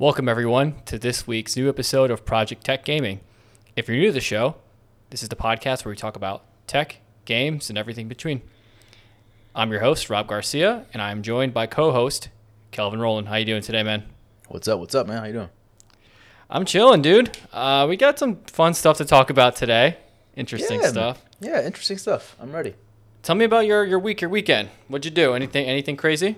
Welcome, everyone, to this week's new episode of Project Tech Gaming. If you're new to the show, this is the podcast where we talk about tech, games, and everything between. I'm your host, Rob Garcia, and I'm joined by co-host Kelvin Rowland. How you doing today, man? What's up? What's up, man? How you doing? I'm chilling, dude. Uh, we got some fun stuff to talk about today. Interesting Yeah, stuff. Yeah, interesting stuff. I'm ready. Tell me about your, your week, your weekend. What'd you do? Anything anything crazy?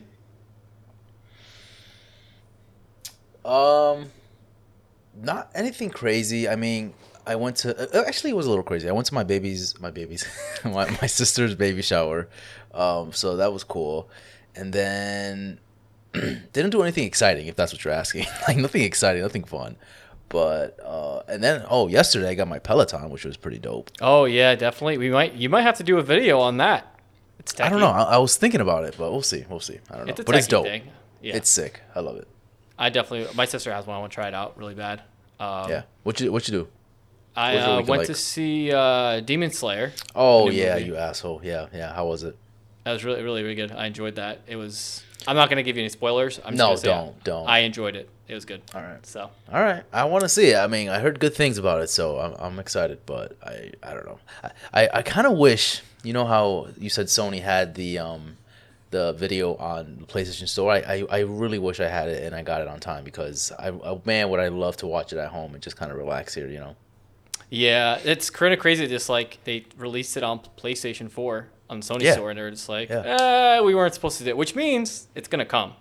Um, not anything crazy. I mean, I went to uh, actually it was a little crazy. I went to my baby's my baby's my, my sister's baby shower, um, so that was cool. And then didn't do anything exciting, if that's what you're asking. like nothing exciting, nothing fun. But uh, and then oh, yesterday I got my Peloton, which was pretty dope. Oh yeah, definitely. We might you might have to do a video on that. It's I don't know. I, I was thinking about it, but we'll see. We'll see. I don't know. It's but it's dope. thing. Yeah, It's sick. I love it. I definitely. My sister has one. I want to try it out really bad. Um, yeah. What you what you do? I What was your uh, went like? to see uh, Demon Slayer. Oh yeah, movie. you asshole. Yeah, yeah. How was it? That was really, really, really good. I enjoyed that. It was. I'm not gonna give you any spoilers. I'm just No, gonna say don't, don't. I enjoyed it. It was good. All right. So All right. I want to see it. I mean, I heard good things about it, so I'm, I'm excited. But I I don't know. I I, I kind of wish you know how you said Sony had the um the video on the PlayStation Store. I, I I really wish I had it and I got it on time because I, I man would I love to watch it at home and just kind of relax here. You know. yeah, it's kind of crazy. Just like they released it on PlayStation 4 on Sony Yeah. store, and they're just like, Yeah. eh, we weren't supposed to do it, which means it's gonna come.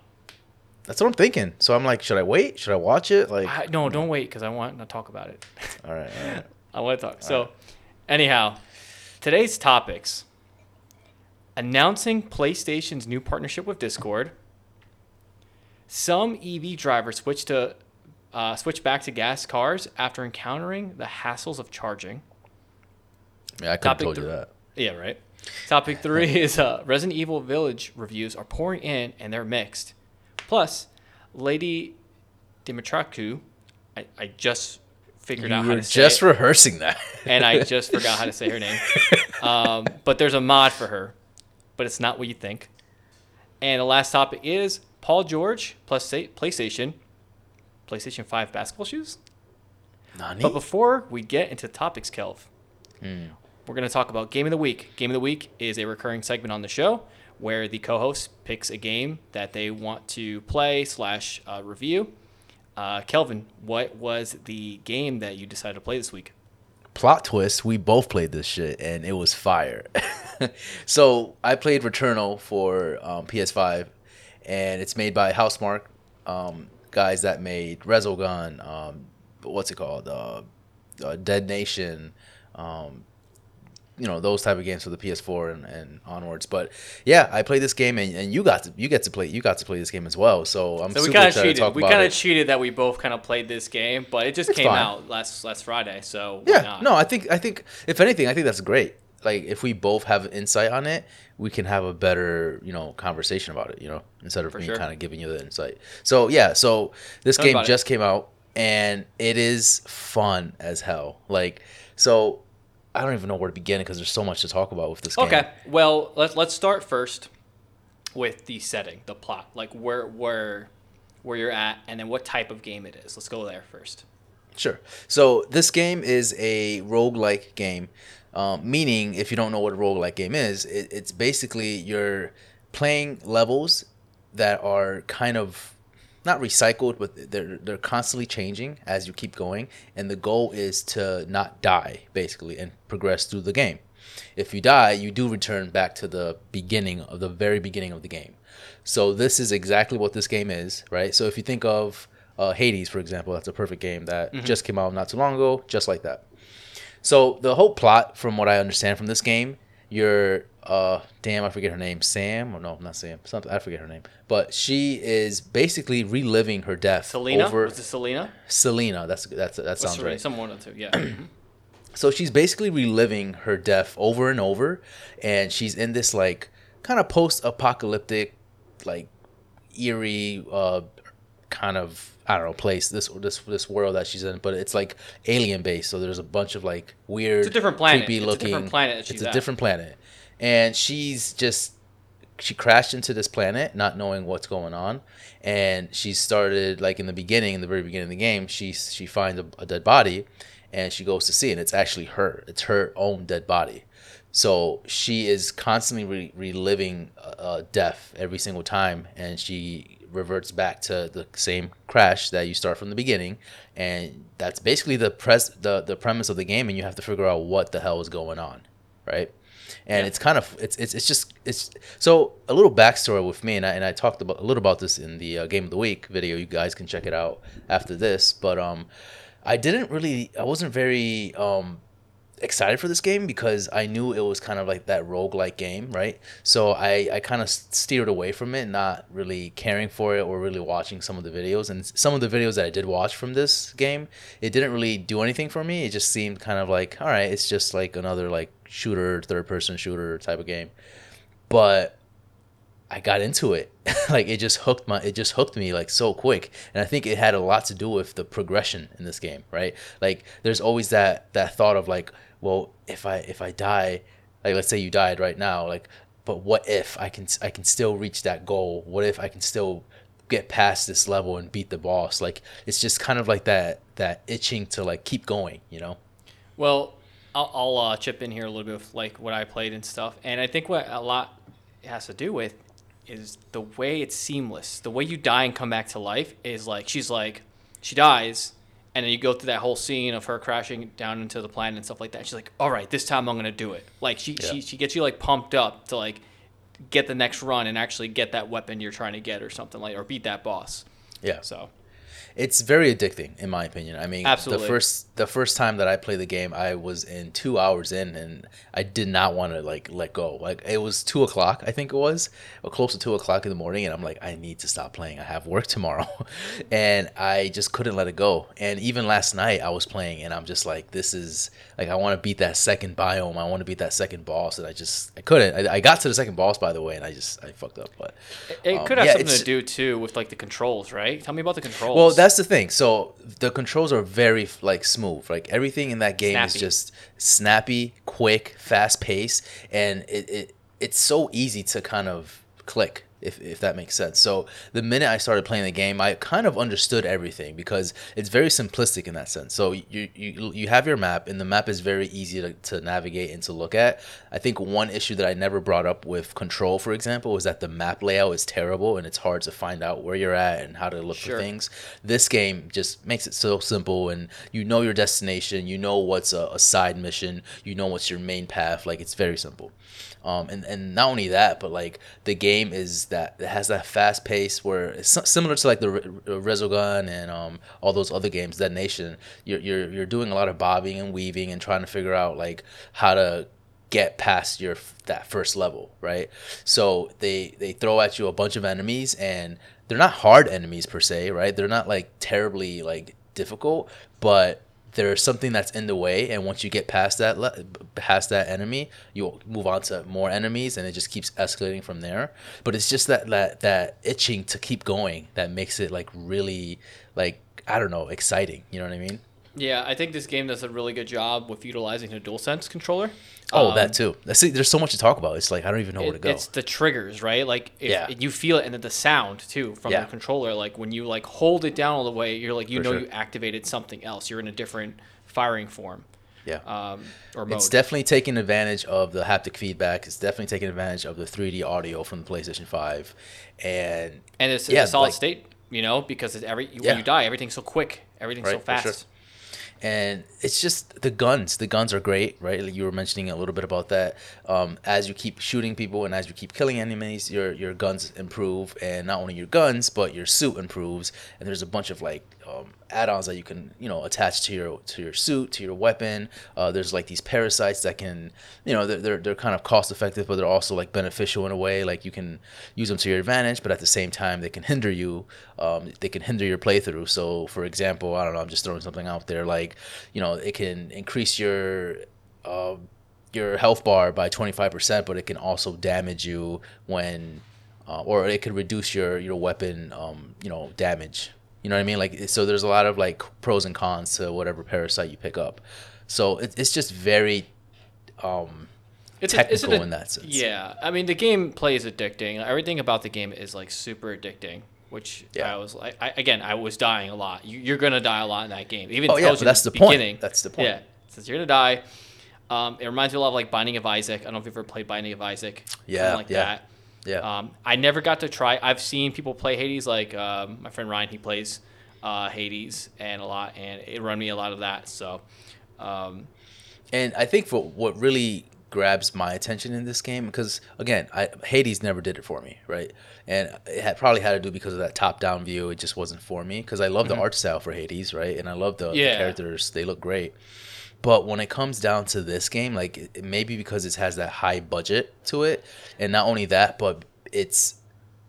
That's what I'm thinking. So I'm like, should I wait? Should I watch it? Like, I, no, don't wait because I want to talk about it. all right. All right. I want to talk. So, anyhow, today's topics announcing PlayStation's new partnership with Discord. Some EV drivers switch to uh, switch back to gas cars after encountering the hassles of charging. Yeah, I could have told you that. Yeah, right. Topic three is uh, Resident Evil Village reviews are pouring in and they're mixed. Plus, Lady Dimitraku, I, I just figured You out how to say just it rehearsing that. and I just forgot how to say her name. Um, but there's a mod for her, but it's not what you think. And the last topic is Paul George plus PlayStation, PlayStation 5 basketball shoes. Nani? But before we get into topics, Kelv, Hmm. we're going to talk about Game of the Week. Game of the Week is a recurring segment on the show where the co-host picks a game that they want to play slash uh, review. Uh, Kelvin, what was the game that you decided to play this week? Plot twist we both played this shit and it was fire. So i played returnal for um, ps5 and it's made by Housemarque um, guys that made resogun um, what's it called? Uh, uh, dead nation um, you know those type of games for the PS4 and, and onwards. But yeah, I played this game and, and you got to you get to play you got to play this game as well. So I'm So we super kind of cheated. We kind of cheated that we both kind of played this game, but it just It's came fine. out last last Friday. So why Yeah, not? no, I think I think if anything, I think that's great. Like if we both have insight on it, we can have a better you know conversation about it. You know, instead of For me sure. kind of giving you the insight. So yeah, so this Tell game about it. just came out and it is fun as hell. Like so, I don't even know where to begin because there's so much to talk about with this game. Okay. Well, let's let's start first with the setting, the plot, like where where where you're at, and then what type of game it is. Let's go there first. Sure. So this game is a roguelike game, um, meaning if you don't know what a roguelike game is, it, it's basically you're playing levels that are kind of not recycled, but they're they're constantly changing as you keep going, and the goal is to not die basically and progress through the game. If you die, you do return back to the beginning of the very beginning of the game. So this is exactly what this game is, right? So if you think of uh, Hades, for example, that's a perfect game that just came out not too long ago, just like that. So the whole plot, from what I understand from this game, you're uh damn I forget her name, Sam or no, not Sam, something I forget her name, but she is basically reliving her death Selena over was it Selena? Selena. That's that's that sounds Serena, right. Someone or two. Yeah. So she's basically reliving her death over and over, and she's in this like kind of post-apocalyptic, like eerie, uh, kind of I don't know place this this this world that she's in, but it's like alien based. So there's a bunch of like weird, It's a different planet. creepy It's a looking. different planet It's a at. different planet, and she's just she crashed into this planet not knowing what's going on. And she started like in the beginning in the very beginning of the game she she finds a, a dead body and she goes to see and it's actually her. It's her own dead body. So she is constantly re- reliving uh, death every single time. And she reverts back to the same crash that you start from the beginning. And that's basically the pres the, the premise of the game. And you have to figure out what the hell is going on right and Yeah. it's kind of it's, it's it's just it's so a little backstory with me and I, and I talked about a little about this in the uh, game of the week video you guys can check it out after this but um I didn't really I wasn't very um excited for this game because I knew it was kind of like that roguelike game, right? So I, I kind of steered away from it, not really caring for it or really watching some of the videos. And some of the videos that I did watch from this game, it didn't really do anything for me. It just seemed kind of like, all right, it's just like another like shooter, third person shooter type of game. But I got into it. like it just hooked my it just hooked me like so quick. And I think it had a lot to do with the progression in this game, right? Like there's always that that thought of like, well, if I if I die, like let's say you died right now, like but what if I can I can still reach that goal? What if I can still get past this level and beat the boss? Like it's just kind of like that that itching to like keep going, you know? Well, I'll, I'll uh, chip in here a little bit with like what I played and stuff, and I think what a lot has to do with is the way it's seamless. The way you die and come back to life is like she's like she dies, and then you go through that whole scene of her crashing down into the planet and stuff like that. She's like, "All right, this time I'm gonna do it." Like she Yeah. she she gets you like pumped up to like get the next run and actually get that weapon you're trying to get or something like or beat that boss. Yeah. So It's very addicting, in my opinion. I mean, Absolutely. the first the first time that I played the game, I was in two hours in, and I did not want to like let go. Like it was two o'clock, I think it was, or close to two o'clock in the morning, and I'm like, I need to stop playing. I have work tomorrow, and I just couldn't let it go. And even last night, I was playing, and I'm just like, this is like I want to beat that second biome. I want to beat that second boss, and I just I couldn't. I, I got to the second boss, by the way, and I just I fucked up. But it Um, could have yeah, something to do too with like the controls, right? Tell me about the controls. Well, that's the thing. So the controls are very like smooth. Like everything in that game is just snappy, quick, fast paced, and it, it it's so easy to kind of click. If, if that makes sense. So the minute I started playing the game, I kind of understood everything because it's very simplistic in that sense. So you you, you have your map, and the map is very easy to, to navigate and to look at. I think one issue that I never brought up with Control, for example, was that the map layout is terrible and it's hard to find out where you're at and how to look Sure. for things. This game just makes it so simple, and you know your destination, you know what's a, a side mission, you know what's your main path. Like it's very simple. Um, and, and not only that, but like the game is that it has that fast pace where it's similar to like the Re- Re- Resogun and um, all those other games, Dead Nation. You're, you're you're doing a lot of bobbing and weaving and trying to figure out like how to get past your that first level, right? So they they throw at you a bunch of enemies and they're not hard enemies per se, right? They're not like terribly like difficult, but there's something that's in the way and once you get past that past that enemy you'll move on to more enemies and it just keeps escalating from there. But it's just that that that itching to keep going that makes it like really like i don't know exciting. You know what i mean Yeah, I think this game does a really good job with utilizing the DualSense controller. oh Um, that too That's- see, there's so much to talk about it's like i don't even know where to go It's the triggers, right? Like if Yeah. you feel it, and then the sound too from Yeah. the controller. Like when you like hold it down all the way, you're like you For know sure. you activated something else. You're in a different firing form yeah um, or mode. It's definitely taking advantage of the haptic feedback. It's definitely taking advantage of the 3D audio from the PlayStation 5. And and it's, yeah, it's solid like- state, you know, because it's every when Yeah. you die, everything's so quick, everything's so Right, sure. fast. And it's just the guns. The guns are great, right? Like you were mentioning a little bit about that. Um, as you keep shooting people and as you keep killing enemies, your your guns improve, and not only your guns, but your suit improves. And there's a bunch of like um, add-ons that you can you know attach to your to your suit, to your weapon. Uh, there's like these parasites that can you know they're they're, they're kind of cost effective, but they're also like beneficial in a way. Like you can use them to your advantage, but at the same time they can hinder you. Um, they can hinder your playthrough. So for example, I don't know, I'm just throwing something out there. Like you know, it can increase your uh, your health bar by 25%, but it can also damage you when, uh, or it could reduce your your weapon, um, you know, damage. You know what I mean? Like, so there's a lot of like pros and cons to whatever parasite you pick up. So it, it's just very, um, It's a- technical it's an- in that sense. Yeah, I mean the game plays addicting. Everything about the game is like super addicting. Which Yeah. I was like, I, again, I was dying a lot. You, you're gonna die a lot in that game. Even Oh, yeah, tells but you that's in the point. beginning. That's the point. Yeah, since you're gonna die. Um, it reminds me a lot of like Binding of Isaac. I don't know if you've ever played Binding of Isaac. Yeah, like yeah. that. Yeah. Um, I never got to try. I've seen people play Hades, like um, my friend Ryan. He plays uh, Hades and a lot, and it run me a lot of that. So, um, And I think for what really grabs my attention in this game, because again, I, Hades never did it for me, right? And it had, probably had to do because of that top-down view. It just wasn't for me because I love the mm-hmm. art style for Hades, right? And I love the, the characters; they look great. But when it comes down to this game, like maybe because it has that high budget to it, and not only that, but it's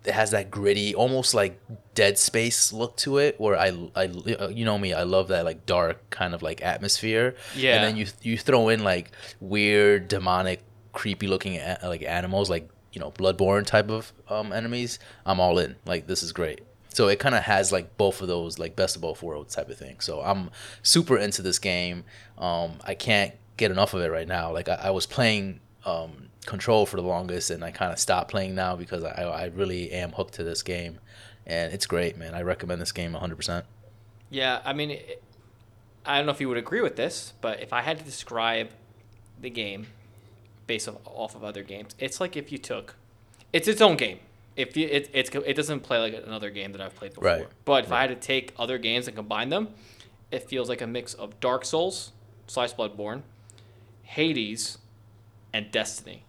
it has that gritty, almost like Dead Space look to it. Where I, I, you know me, I love that like dark kind of like atmosphere. Yeah. And then you you throw in like weird, demonic, creepy looking a- like animals, like you know Bloodborne type of um, enemies. I'm all in. Like this is great. So it kind of has like both of those, like best of both worlds type of thing. So I'm super into this game. Um, I can't get enough of it right now. Like I, I was playing um, Control for the longest, and I kind of stopped playing now because I, I really am hooked to this game, and it's great, man. I recommend this game 100%. yeah, I mean, it, I don't know if you would agree with this, but if I had to describe the game based off, off of other games, it's like if you took, it's its own game. If you, it, it's it doesn't play like another game that I've played before. Right, But if I had to take other games and combine them, it feels like a mix of Dark Souls slash Bloodborne, Hades, and Destiny.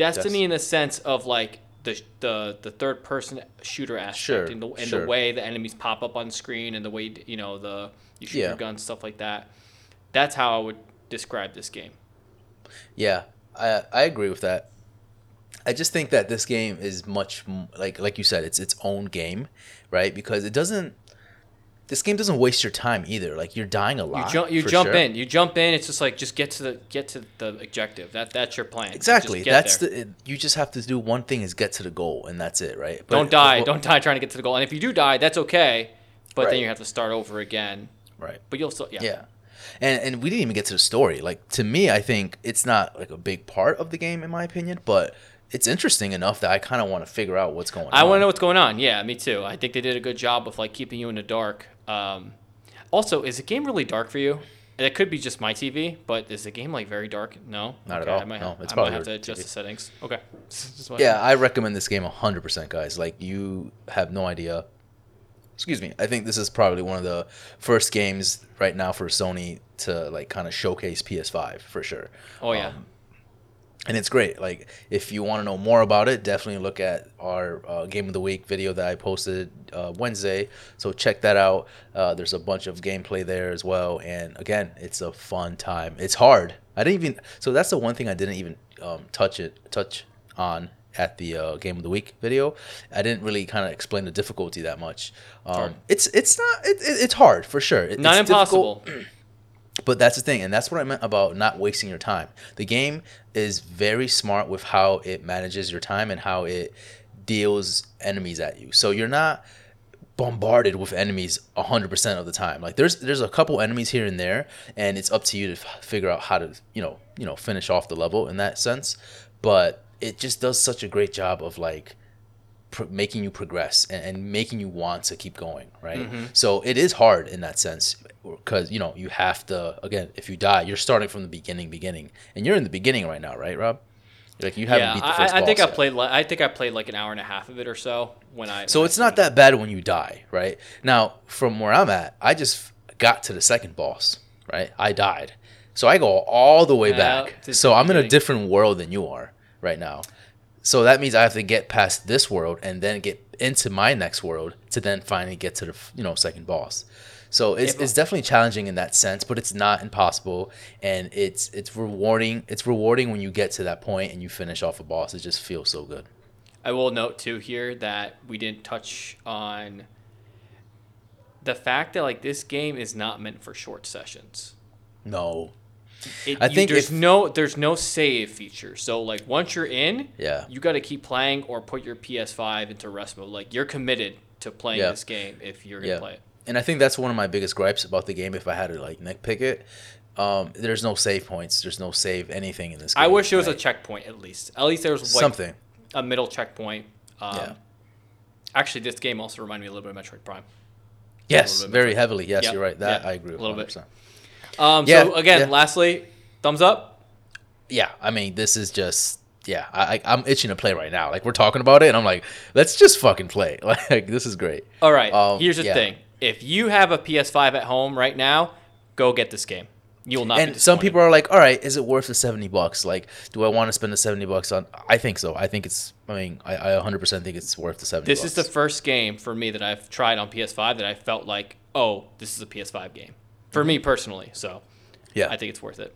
Destiny Des- in the sense of like the the the third person shooter aspect Sure, and the and sure. the way the enemies pop up on screen and the way you know the you shoot Yeah. your gun stuff like that. That's how I would describe this game. Yeah, I I agree with that. I just think that this game is much like like you said, it's its own game, right? Because it doesn't. This game doesn't waste your time either. Like you're dying a You lot. jump you jump sure. in. You jump in. It's just like just get to the get to the objective. That that's your plan. Exactly. That's there. the. It, you just have to do one thing is get to the goal, and that's it, right? But- don't die. well, don't die trying to get to the goal. And if you do die, that's okay. But Right. then you have to start over again. Right. But you'll still yeah. Yeah. And and we didn't even get to the story. Like to me, I think it's not like a big part of the game in my opinion, but it's interesting enough that I kind of want to figure out what's going on. I want to know what's going on. Yeah, me too. I think they did a good job of like keeping you in the dark. Um, also, is the game really dark for you? It could be just my TV, but is the game like very dark? No, Not at all. I might, No, have, it's I probably might have to adjust TV. the settings. Okay. Yeah, I recommend this game 100%, guys. Like you have no idea. Excuse me. I think this is probably one of the first games right now for Sony to like kind of showcase PS5 for sure. Oh yeah. Um, and it's great. Like, if you want to know more about it, definitely look at our uh, game of the week video that I posted uh, Wednesday. So check that out. Uh, there's a bunch of gameplay there as well. And again, it's a fun time. It's hard. I didn't even. So that's the one thing I didn't even um, touch it touch on at the uh, game of the week video. I didn't really kind of explain the difficulty that much. Um, it's it's not it, it, it's hard for sure. It- Not impossible. But that's the thing, and that's what I meant about not wasting your time. The game is very smart with how it manages your time and how it deals enemies at you. So you're not bombarded with enemies 100% of the time. Like there's there's a couple enemies here and there and it's up to you to f- figure out how to, you know, you know, finish off the level in that sense. But it just does such a great job of like pr- making you progress and, and making you want to keep going, right? Mm-hmm. So it is hard in that sense because you know you have to again if you die you're starting from the beginning beginning. And you're in the beginning right now right rob? Like you haven't yeah, beat the first I, I think boss I played. Li- I think I played like an hour and a half of it or so when I. so when I it's not that bad when you die right? Now from where i'm at i just got to the second boss right? I died. So i go all the way back. so i'm in a different world than you are right now. So that means i have to get past this world and then get into my next world to then finally get to the you know second boss so it's, it's definitely challenging in that sense but it's not impossible and it's it's rewarding it's rewarding when you get to that point and you finish off a boss it just feels so good I will note too here that we didn't touch on the fact that like this game is not meant for short sessions. no It, I you- think there's if- no there's no save feature. So like once you're in, Yeah. you got to keep playing or put your PS5 into rest mode. Like you're committed to playing Yeah. this game if you're gonna Yeah. play it. And I think that's one of my biggest gripes about the game. If I had to like nitpick it, Um, there's no save points. There's no save anything in this. game. I wish there was a checkpoint at least. At least there was like something. a middle checkpoint. Um, Yeah. Actually, this game also reminded me a little bit of Metroid Prime. Yes, bit very heavily. Yes, Yep, you're right. That I agree with. a little bit. 100%. Um, Yeah, so again, yeah. lastly, thumbs up. Yeah, I mean, this is just yeah. I, I I'm itching to play right now. Like we're talking about it, and I'm like, let's just fucking play. Like this is great. All right. Um, here's the yeah. thing: if you have a PS5 at home right now, go get this game. You will not. be and some people are like, all right, is it worth the 70 bucks? Like, do I want to spend the 70 bucks on? I think so. I think it's. I mean, I, I 100% think it's worth the 70. This is the first game for me that I've tried on PS5 that I felt like, oh, this is a PS5 game for me personally. So yeah. I think it's worth it.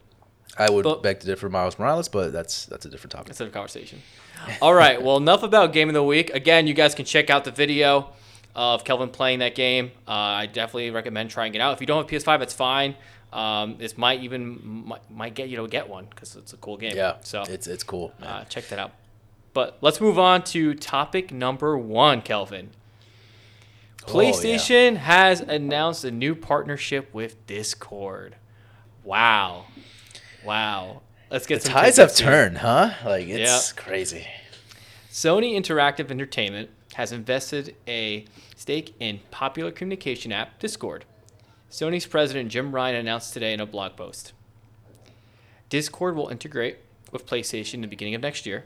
I would but- beg to differ, Miles Morales, but that's that's a different topic. Instead of conversation. All right. Well, enough about game of the week. Again, you guys can check out the video of Kelvin playing that game. Uh, I definitely recommend trying it out. If you don't have PS5, it's fine. Um, this might even might, might get you to get one because it's a cool game. Yeah. So it's it's cool. uh, check that out. But let's move on to topic number one, Kelvin. Oh, PlayStation has announced a new partnership with Discord. Wow. Wow. Let's get the some tides have turned, huh? Like it's crazy. Sony Interactive Entertainment has invested a stake in popular communication app Discord. Sony's president Jim Ryan announced today in a blog post. Discord will integrate with PlayStation in the beginning of next year.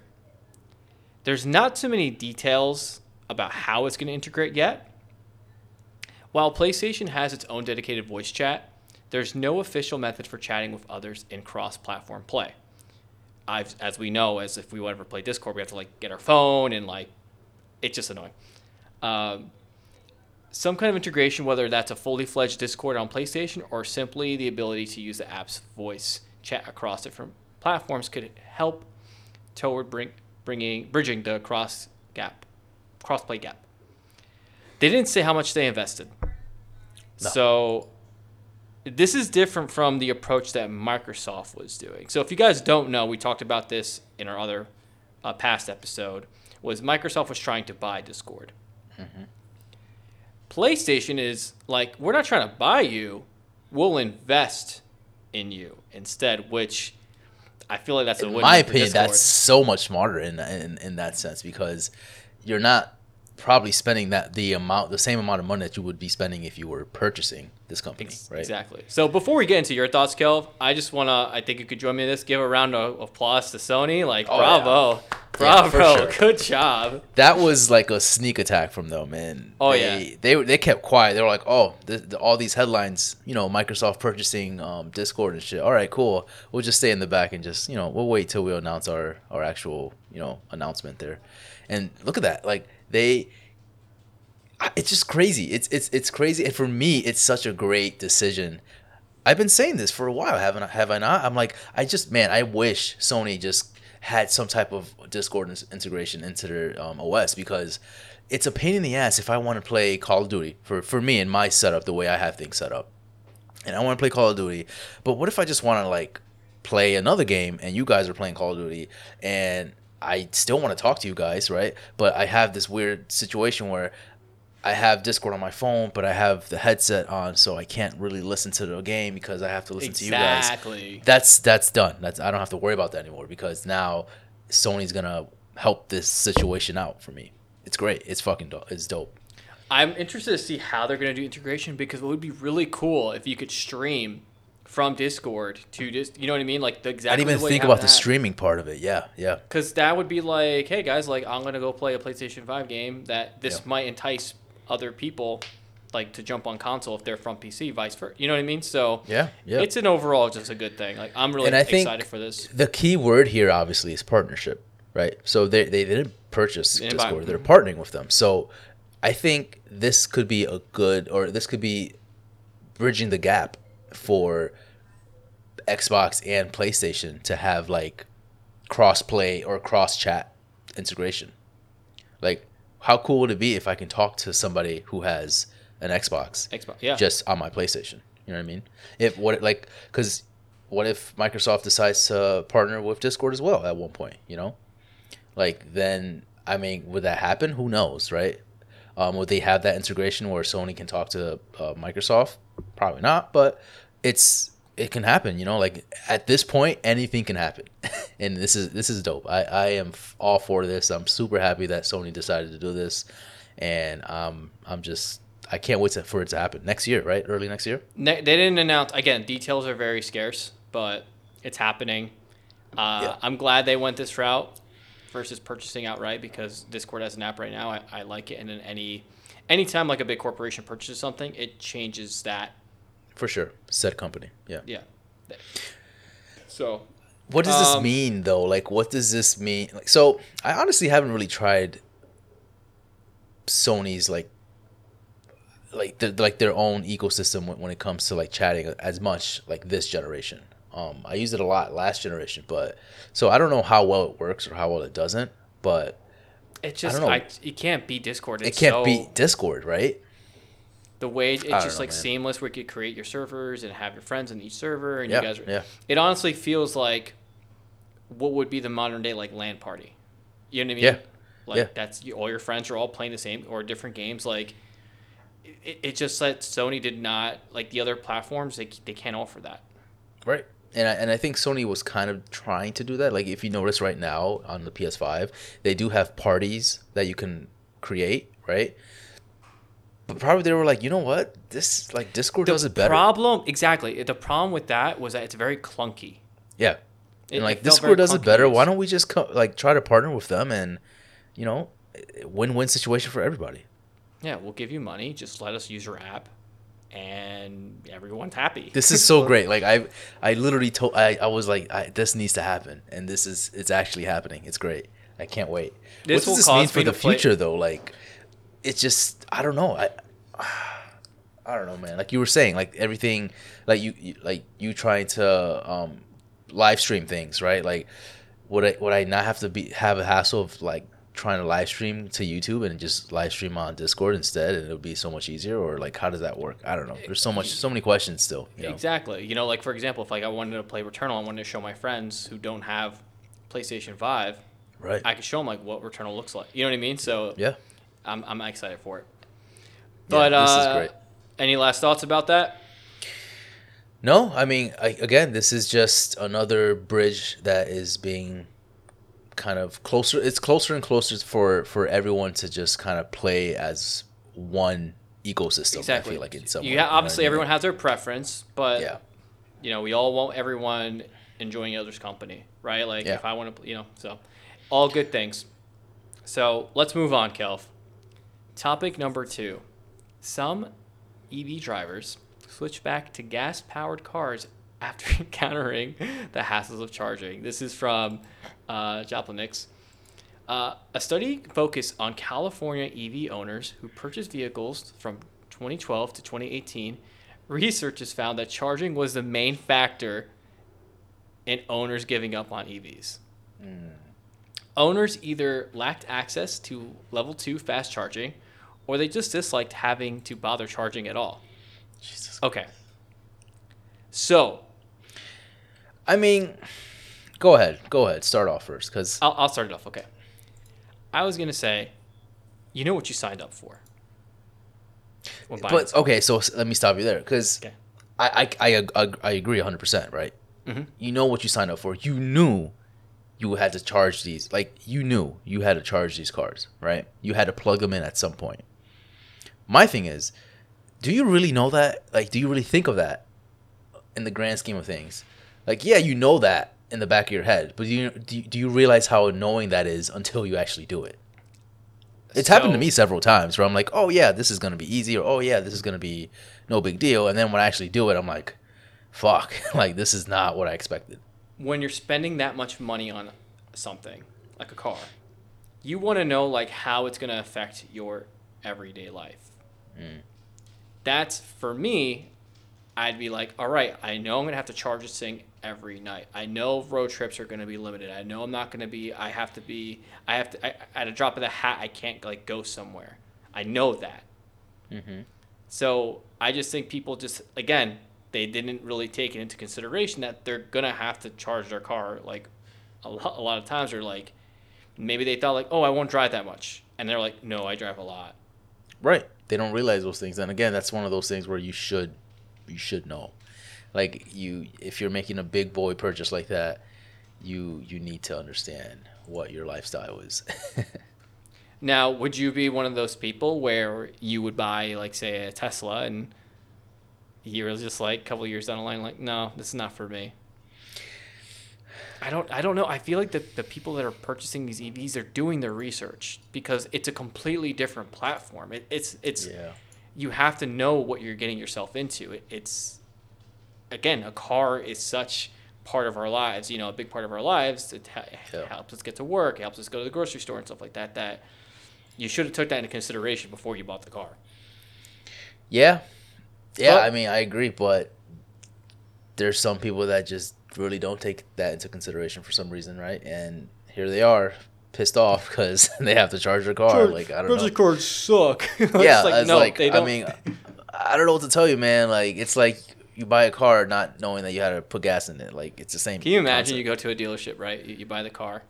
There's not too many details about how it's going to integrate yet. While PlayStation has its own dedicated voice chat, there's no official method for chatting with others in cross-platform play. I've, as we know, as if we would ever play Discord, we have to like get our phone and like, it's just annoying. Um, some kind of integration, whether that's a fully fledged Discord on PlayStation or simply the ability to use the app's voice chat across different platforms, could help toward bring, bringing bridging the cross gap, crossplay gap. They didn't say how much they invested, No. so this is different from the approach that Microsoft was doing. So if you guys don't know, we talked about this in our other uh, past episode. Was Microsoft was trying to buy Discord. Mm-hmm. PlayStation is like, we're not trying to buy you, we'll invest in you instead, which I feel like that's a In win. my opinion, that's so much smarter in, in in that sense because you're not probably spending that the amount the same amount of money that you would be spending if you were purchasing this company, right? Exactly. So before we get into your thoughts, Kelv, I just want to, I think you could join me in this, give a round of applause to Sony. Like, Oh, bravo. Yeah, Bravo. sure. Good job. That was like a sneak attack from them, and Oh, they, yeah. they they kept quiet. They were like, "Oh, the, the, all these headlines, you know, Microsoft purchasing um, Discord and shit. All right, cool. We'll just stay in the back and just, you know, we'll wait till we announce our our actual, you know, announcement there." And look at that, like they, it's just crazy. It's it's it's crazy, and for me, it's such a great decision. I've been saying this for a while, haven't I? Have I not? I'm like, I just, man, I wish Sony just had some type of Discord integration into their um, OS because it's a pain in the ass if I want to play Call of Duty for for me and my setup, the way I have things set up, and I want to play Call of Duty. But what if I just want to like play another game and you guys are playing Call of Duty and I still want to talk to you guys, right? But I have this weird situation where I have Discord on my phone, but I have the headset on, so I can't really listen to the game because I have to listen to you guys. Exactly. That's that's done. That's I don't have to worry about that anymore because now Sony's gonna help this situation out for me. It's great. It's fucking dope. It's dope. I'm interested to see how they're going to do integration because it would be really cool if you could stream from Discord to just, you know what I mean? Like the exact. I didn't even think about the that. streaming part of it. Yeah, yeah. Because that would be like, hey guys, like I'm gonna go play a PlayStation Five game that this Yeah. might entice other people, like to jump on console if they're from PC, vice versa. You know what I mean? So Yeah, yeah. it's an overall just a good thing. Like I'm really And I think- excited for this. the key word here obviously is partnership, right? So they they didn't purchase Discord; they're partnering with them. So I think this could be a good, or this could be bridging the gap for Xbox and PlayStation to have like cross play or cross chat integration. Like, how cool would it be if I can talk to somebody who has an Xbox Xbox, yeah. just on my PlayStation. You know what I mean? If what like because what if Microsoft decides to partner with Discord as well at one point? You know, like then I mean, would that happen? Who knows, right? Um, would they have that integration where Sony can talk to uh, Microsoft? Probably not, but it's it can happen. You know, like at this point, anything can happen, and this is this is dope. I I am all for this. I'm super happy that Sony decided to do this, and um I'm just I can't wait to, for it to happen next year, right? Early next year. Ne- they didn't announce again. Details are very scarce, but it's happening. Uh, Yeah. I'm glad they went this route versus purchasing outright because Discord has an app right now. I, I like it, and then any anytime like a big corporation purchases something, it changes that. For sure, said company. Yeah. Yeah. So What does this Um, mean though? Like, what does this mean? Like, so I honestly haven't really tried Sony's like, like the, like their own ecosystem when, when it comes to like chatting as much like this generation. Um, I used it a lot last generation, but so I don't know how well it works or how well it doesn't. But it just don't know. I, it can't beat Discord. it can't so, beat Discord, right? The way it's just know, like man. seamless where you could create your servers and have your friends in each server and Yeah, you guys are, yeah. it honestly feels like what would be the modern day like LAN party you know what I mean Yeah, like yeah. that's you, all your friends are all playing the same or different games like it, it just that Sony did not like the other platforms they, they can't offer that Right. And I, and I think Sony was kind of trying to do that. Like if you notice right now on the PS5, they do have parties that you can create, right? But probably they were like, you know what? This like Discord does it better. problem exactly the problem with that was that it's very clunky yeah. It- And like Discord does it better. Why don't we just co- like try to partner with them and you know, win-win situation for everybody. yeah we'll give you money just let us use your app and everyone's happy This is so great. Like I I literally told I, I was like I, this needs to happen and this is it's actually happening. It's great. I can't wait. This will what does this mean for the play- future though? Like it's just I don't know. I I don't know, man. Like you were saying, like everything like you, you like you trying to um live stream things, right? Like would I would I not have to be have a hassle of like trying to live stream to YouTube and just live stream on Discord instead and it would be so much easier or like how does that work? I don't know. There's so much so many questions still, you know. Exactly. You know, like for example, if like I wanted to play Returnal, I wanted to show my friends who don't have PlayStation Five, Right. I could show them like what Returnal looks like. You know what I mean? So yeah. I'm I'm excited for it. Yeah, But this is uh, great. Any last thoughts about that? No, I mean, I, again, this is just another bridge that is being kind of closer. It's closer and closer for for everyone to just kind of play as one ecosystem. Exactly. I feel like in some way, you know ha- I obviously mean? everyone has their preference, but Yeah. you know we all want everyone enjoying each other's company, right? Like Yeah. if I want to, you know, so all good things. So let's move on, Kelv. Topic number two: Some EV drivers switch back to gas-powered cars after encountering the hassles of charging. This is from uh, Jalopnik. Uh, a study focused on California EV owners who purchased vehicles from 2012 to 2018. Researchers found that charging was the main factor in owners giving up on EVs. Owners either lacked access to level 2 fast charging or they just disliked having to bother charging at all. Jesus. Okay. So, I mean, go ahead, go ahead, start off first, because I'll, I'll start it off. Okay. I was going to say, you know what you signed up for. but okay, so let me stop you there, because Okay. I, I I I agree hundred percent, right? Mhm. You know what you signed up for. You knew you had to charge these. Like you knew you had to charge these cars, right? You had to plug them in at some point. My thing is, do you really know that? Like, do you really think of that in the grand scheme of things? Like, yeah, you know that in the back of your head, but do you do you, do you realize how annoying that is until you actually do it? It's happened to me several times where I'm like, oh yeah, this is gonna be easy, or oh yeah, this is gonna be no big deal, and then when I actually do it, I'm like, fuck, like this is not what I expected. when you're spending that much money on something like a car, you want to know like how it's going to affect your everyday life. Mm. That's for me. I'd be like, all right, I know I'm gonna have to charge this thing every night. I know road trips are gonna be limited. I know I'm not gonna be. I have to be. I have to. I, at a drop of the hat, I can't like go somewhere. I know that. Mm-hmm. So I just think people just again they didn't really take it into consideration that they're gonna have to charge their car like a lot, a lot of times they're like maybe they thought like oh I won't drive that much and they're like no I drive a lot Right. They don't realize those things, and again, that's one of those things where you should, you should know. like you if you're making a big boy purchase like that, you you need to understand what your lifestyle is. Now, would you be one of those people where you would buy, like, say, a Tesla, and you're just like a couple years down the line, like, no, this is not for me. I don't, I don't know. I feel like the, the people that are purchasing these EVs are doing their research because it's a completely different platform. It, it's, it's, yeah. you have to know what you're getting yourself into. It, it's, again, a car is such part of our lives. You know, a big part of our lives. It ha- Yeah. helps us get to work. It helps us go to the grocery store and stuff like that. That you should have took that into consideration before you bought the car. Yeah. Yeah, But- I mean, I agree, but there's some people that just really don't take that into consideration for some reason, right? And here they are, pissed off because they have to charge their car. like, I don't know. cars suck. It's yeah, like, it's no, like, they I don't. mean, I don't know what to tell you, man. Like, it's like you buy a car not knowing that you had to put gas in it. Like, it's the same. Can you imagine concept. you go to a dealership, right? You, you buy the car,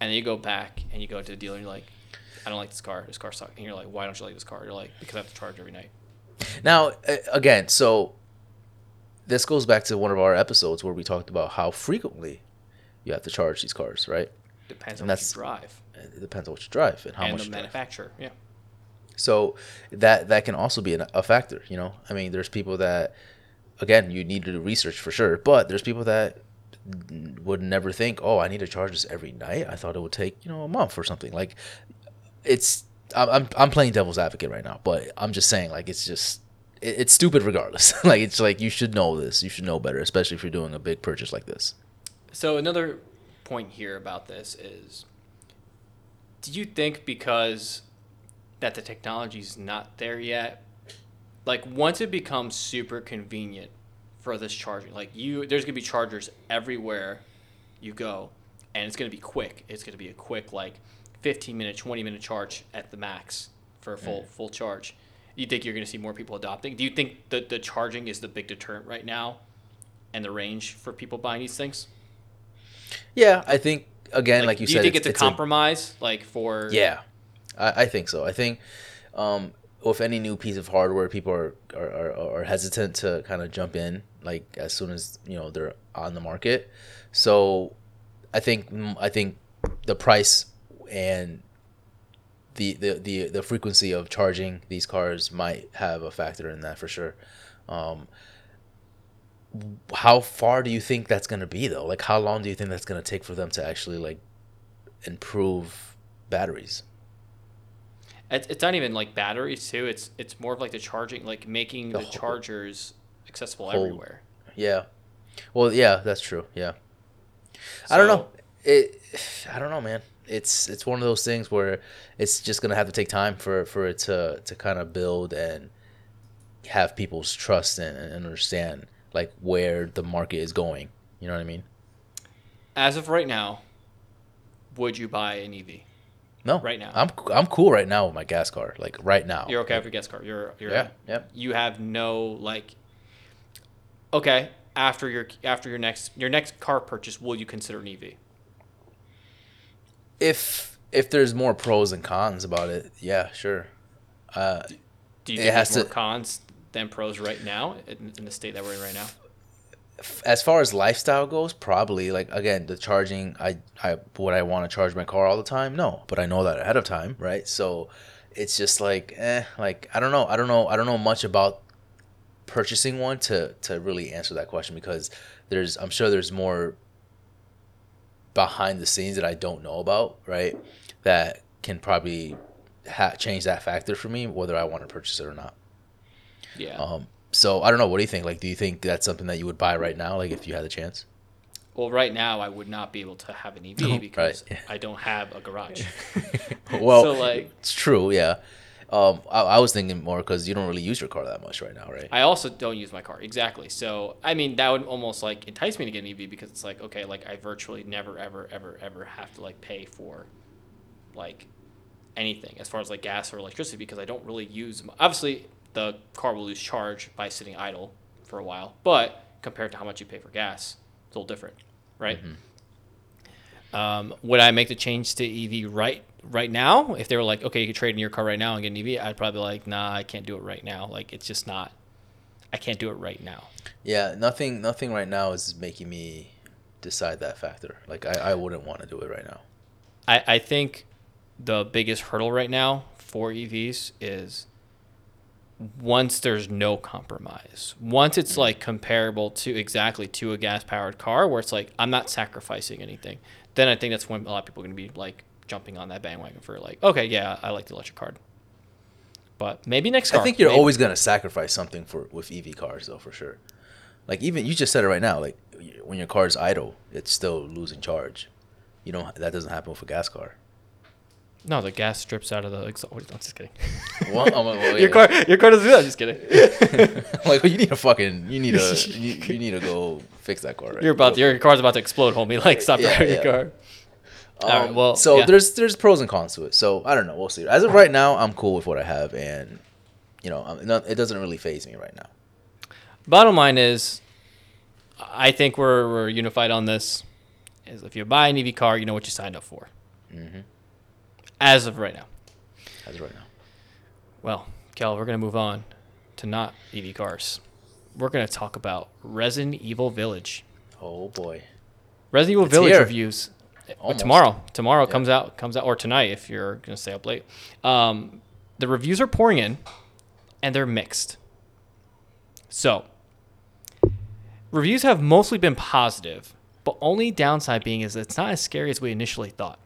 and then you go back and you go to the dealer and you're like, I don't like this car. This car sucks. And you're like, why don't you like this car? You're like, because I have to charge every night. Now, uh, again, so this goes back to one of our episodes where we talked about how frequently you have to charge these cars, right? Depends And on what you drive It depends on what you drive and how and much the you drive. manufacturer. Yeah. So that that can also be an, a factor, you know. I mean, there's people that, again, you need to do research for sure, but there's people that would never think, oh, I need to charge this every night. I thought it would take you know a month or something. Like, it's I'm I'm, playing devil's advocate right now, but I'm just saying like it's just it's stupid regardless. like it's like you should know this, you should know better, especially if you're doing a big purchase like this. So another point here about this is, do you think because that the technology's not there yet, like once it becomes super convenient for this charging, like you, there's gonna be chargers everywhere you go, and it's gonna be quick. It's gonna be a quick like 15 minute, 20 minute charge at the max for a full mm. full charge. You think you're gonna see more people adopting? Do you think that the charging is the big deterrent right now, and the range for people buying these things? Yeah, I think again, like, you do said, you think it's, a compromise, like for Yeah, I, I think so. I think um, with any new piece of hardware, people are are, are, are hesitant to kind of jump in like as soon as you know they're on the market. So I think I think the price and the, the, the, the frequency of charging these cars might have a factor in that for sure. Um, how far do you think that's going to be though? Like how long do you think that's going to take for them to actually like improve batteries? It's, it's not even like batteries too. It's it's more of like the charging, like making The the whole- chargers accessible whole- everywhere. Yeah. Well, yeah, that's true. Yeah. I don't know. It I don't know, man. It's it's one of those things where it's just going to have to take time for for it to to kind of build and have people's trust and, and understand like where the market is going. You know what I mean? As of right now, would you buy an EV? No. Right now. I'm I'm cool right now with my gas car. Like right now. You're okay with your gas car. You're you're Yeah, yeah. You have no like. Okay, after your after your next your next car purchase, will you consider an EV? If if there's more pros and cons about it, yeah, sure. Uh Do you It think has more to- cons than pros right now in, in the state that we're in right now? as far as lifestyle goes, probably like again the charging. I I would I want to charge my car all the time? No, but I know that ahead of time, right? So it's just like eh, like I don't know, I don't know, I don't know much about purchasing one to to really answer that question because there's I'm sure there's more behind the scenes that I don't know about, right? That can probably ha- change that factor for me whether I want to purchase it or not. Yeah. Um, so I don't know. What do you think? Like, do you think that's something that you would buy right now? Like, if you had the chance? Well, right now I would not be able to have an EV because Right. I don't have a garage. Well, so like it's true. Yeah. Um, I, I was thinking more because you don't really use your car that much right now, right? I also don't use my car exactly. So I mean that would almost like entice me to get an EV because it's like okay, like I virtually never ever ever ever have to like pay for like anything as far as like gas or electricity because I don't really use obviously the car will lose charge by sitting idle for a while, but compared to how much you pay for gas, it's a little different, right? Um, would I make the change to EV right right now? If they were like, okay, you can trade in your car right now and get an EV, I'd probably be like, nah, I can't do it right now. Like it's just not I can't do it right now. Yeah, nothing nothing right now is making me decide that factor. Like I, I wouldn't want to do it right now. I, I think the biggest hurdle right now for EVs is once there's no compromise. Once it's mm. like comparable to exactly to a gas powered car where it's like I'm not sacrificing anything. Then I think that's when a lot of people are gonna be like jumping on that bandwagon for like, okay, yeah, I like the electric car. But maybe next car. I think you're maybe- always gonna sacrifice something for with EV cars though, for sure. Like even you just said it right now. Like when your car is idle, it's still losing charge. You know that doesn't happen with a gas car. No, the gas strips out of the exhaust. I'm just kidding. Well, I'm well, your car, your car doesn't do that. I'm just kidding. like you need a fucking you need a you, you need to go fix that car. Right? You're about Go your car's about to explode, homie. Like stop Yeah, driving your car. Um, All right, well, so yeah. there's there's pros and cons to it. So I don't know. We'll see. As of right now, I'm cool with what I have, and you know, I'm not, it doesn't really phase me right now. Bottom line is, I think we're we're unified on this. Is if you buy an EV car, you know what you signed up for. Mhm. As of right now. As of right now. Well, Cal, we're gonna move on to not EV cars. We're gonna talk about Resident Evil Village. Oh boy. Resident Evil It's Village here. reviews. Tomorrow. Tomorrow Yeah. comes out comes out or tonight if you're gonna stay up late. Um, the reviews are pouring in, and they're mixed. So, reviews have mostly been positive, but only downside being is it's not as scary as we initially thought.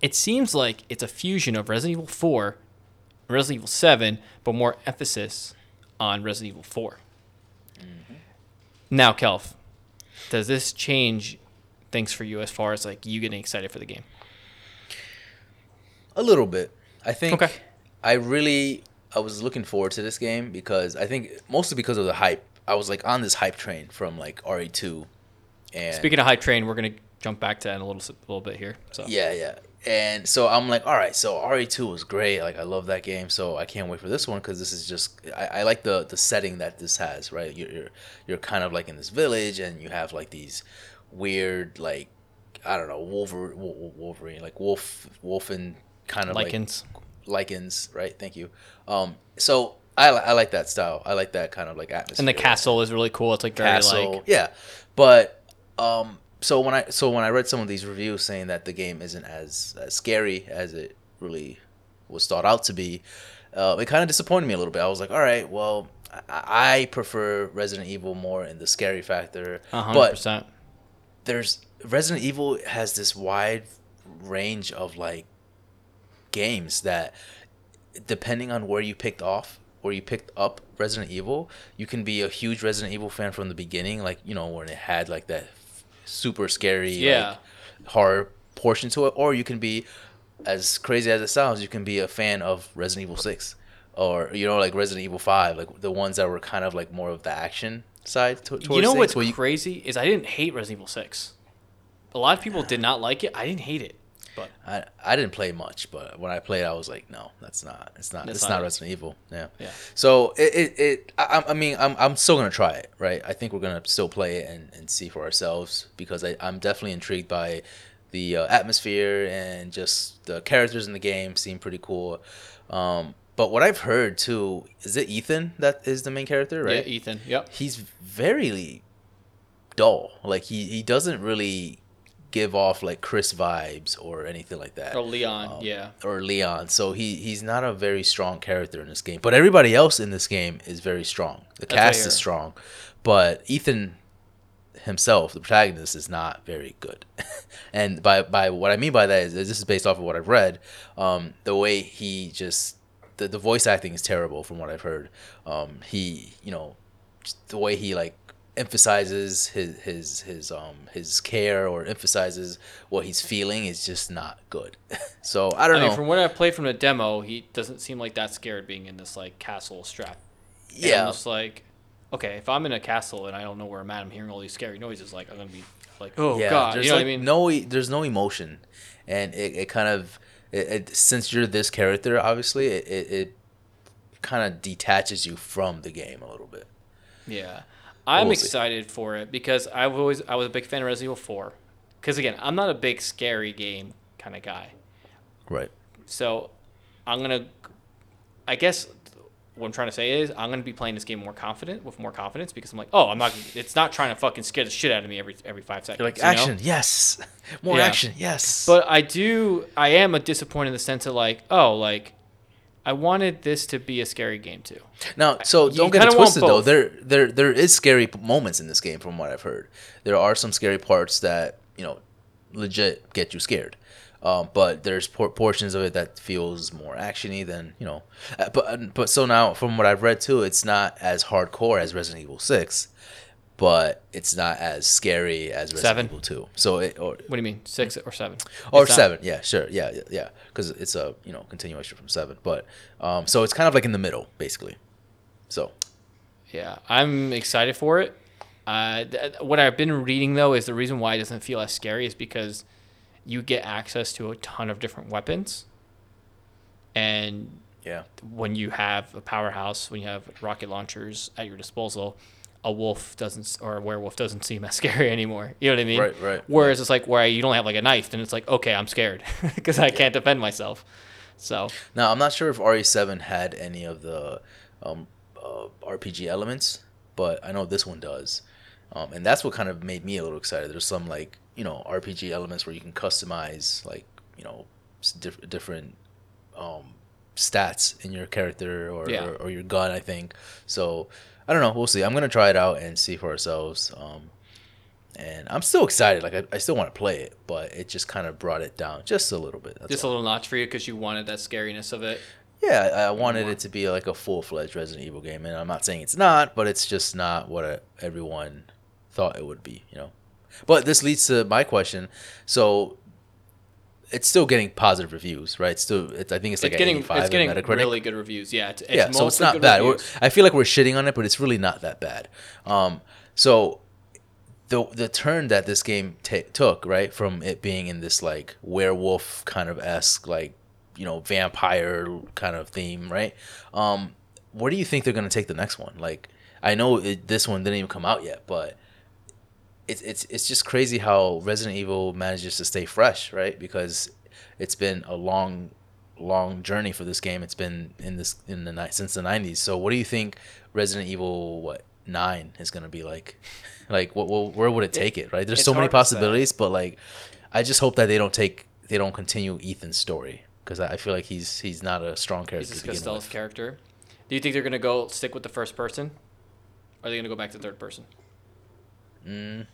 It seems like it's a fusion of Resident Evil 4 and Resident Evil 7, but more emphasis on Resident Evil 4. Now, Kelv, does this change things for you as far as like you getting excited for the game? A little bit. I think Okay. I really I was looking forward to this game because I think mostly because of the hype. I was like on this hype train from like RE2 and Speaking of hype train, we're gonna jump back to that in a little s- little bit here. So Yeah, yeah. And so I'm like, all right, so RE2 was great. Like I love that game, so I can't wait for this one because this is just I, I like the the setting that this has. Right, you're, you're you're kind of like in this village, and you have like these weird like I don't know Wolverine, Wolverine like wolf wolfen kind of like lycans. lycans, right? Thank you. Um, so I, I like that style. I like that kind of like atmosphere. and the castle is really cool. It's like very castle, like yeah. But um, so when I so when I read some of these reviews saying that the game isn't as, as scary as it really was thought out to be, uh, it kind of disappointed me a little bit. I was like, all right, well, I, prefer Resident Evil more in the scary factor, a hundred but percent. There's Resident Evil has this wide range of like games that depending on where you picked off where you picked up Resident Evil, you can be a huge Resident Evil fan from the beginning, like you know when it had like that super scary Yeah. like, horror portion to it, or you can be as crazy as it sounds, you can be a fan of Resident Evil Six, or you know like Resident Evil Five, like the ones that were kind of like more of the action side. Towards You know what's you- crazy is I didn't hate Resident Evil Six. A lot of people did not like it. I didn't hate it, but I, I didn't play much, but when I played, I was like, no, that's not. It's not. That's it's not not. Resident Evil. Yeah. Yeah. So it it, it I, I- I mean I'm I'm still gonna try it, right? I think we're gonna still play it and, and see for ourselves because I I'm definitely intrigued by the uh, atmosphere and just the characters in the game seem pretty cool. Um, but what I've heard too is it Ethan that is the main character, right? yeah, Ethan. Yep. he's very dull. Like he he doesn't really give off like Chris vibes or anything like that. Or Leon. Um, yeah. Or Leon. So he he's not a very strong character in this game. But everybody else in this game is very strong. The That's cast is strong. But Ethan himself, the protagonist, is not very good. and by by what I mean by that is this is based off of what I've read. Um, the way he just the, the voice acting is terrible from what I've heard. Um, he you know the way he like emphasizes his his his um his care or emphasizes what he's feeling is just not good. so I don't I mean, know. from what I played from the demo, he doesn't seem like that scared being in this like castle strap. And I'm yeah, just like, okay, if I'm in a castle and I don't know where I'm at, I'm hearing all these scary noises. Like I'm gonna be like, oh yeah. god, There's you know like what I mean? no e- there's no emotion, and it, it kind of it, it, since you're this character, obviously it it, it kind of detaches you from the game a little bit. Yeah, I'm We'll excited for it because I've always I was a big fan of Resident Evil 4. Because again, I'm not a big scary game kind of guy. Right. So I'm gonna, I guess, what I'm trying to say is I'm gonna be playing this game more confident with more confidence because I'm like, oh, I'm not. It's not trying to fucking scare the shit out of me every every five seconds. You're like you know? action, yes, more Yeah. action, yes. But I do. I am a disappointed in the sense of like, oh, like I wanted this to be a scary game too. Now, so You don't get it twisted though. There, there, there is scary moments in this game, from what I've heard. There are some scary parts that you know, legit get you scared. Um, but there's por- portions of it that feels more actiony than you know. Uh, but but so now, from what I've read too, it's not as hardcore as Resident Evil Six, but it's not as scary as Resident Seven. Evil Two. So it or What do you mean, six or seven? or It's not- seven yeah sure yeah yeah, yeah because it's a you know continuation from seven but um so it's kind of like in the middle basically so Yeah, I'm excited for it. Uh, th- what I've been reading though is the reason why it doesn't feel as scary is because you get access to a ton of different weapons, and yeah when you have a powerhouse, when you have rocket launchers at your disposal, a wolf doesn't or a werewolf doesn't seem as scary anymore. You know what I mean? Right, right, Whereas it's like where you don't have like a knife, then it's like okay, I'm scared because I can't defend myself. So now i'm not sure if re7 had any of the um uh, rpg elements but i know this one does um, and that's what kind of made me a little excited there's some like you know rpg elements where you can customize like you know diff- different um stats in your character or, Yeah. or, or your gun i think so i don't know we'll see i'm gonna try it out and see for ourselves um and i'm still excited like i, I still want to play it but it just kind of brought it down just a little bit just all. a little notch for you because you wanted that scariness of it. Yeah, I, I wanted it to be like a full fledged Resident Evil game, and I'm not saying it's not, but it's just not what uh everyone thought it would be, you know. But this leads to my question. So it's still getting positive reviews, right? It's still, it's, I think it's like it's getting 85 it's getting really good reviews. Yeah, it's, it's yeah, so it's not bad. I feel like we're shitting on it, but it's really not that bad. Um, so the the turn that this game ta took, right, from it being in this like werewolf kind of esque, like you know, vampire kind of theme, right? Um, where do you think they're gonna take the next one? Like, I know it, this one didn't even come out yet, but it's it's it's just crazy how Resident Evil manages to stay fresh, right? Because it's been a long long journey for this game. It's been in this in the night since the '90s. So, what do you think Resident Evil what nine is gonna be like? Like, what, what where would it take it? Right? There's it's so many to possibilities, but like, I just hope that they don't take they don't continue Ethan's story because I I feel like he's he's not a strong character to begin Costello's character. Do you think they're gonna go stick with the first person? Or are they gonna go back to third person? Mm,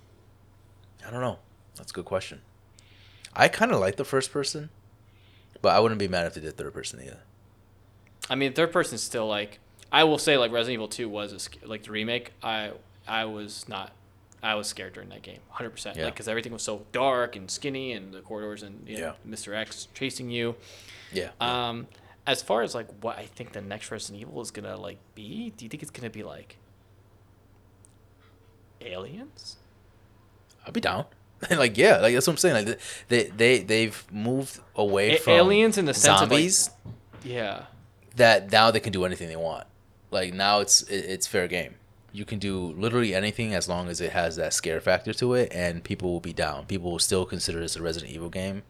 I don't know. That's a good question. I kind of like the first person, but I wouldn't be mad if they did third person either. I mean, third person is still like I will say like Resident Evil Two was a, like the remake. I I was not. I was scared during that game, hundred percent. Like because everything was so dark and skinny, and the corridors and you know, Mr. X chasing you. Yeah. Um, as far as like what I think the next Resident Evil is gonna like be, do you think it's gonna be like aliens? I'll be down. like yeah, like that's what I'm saying. Like they they they've moved away A- from aliens in the sense of, like- zombies Yeah. that now they can do anything they want. Like now it's it, it's fair game. You can do literally anything as long as it has that scare factor to it, and people will be down. People will still consider this a Resident Evil game,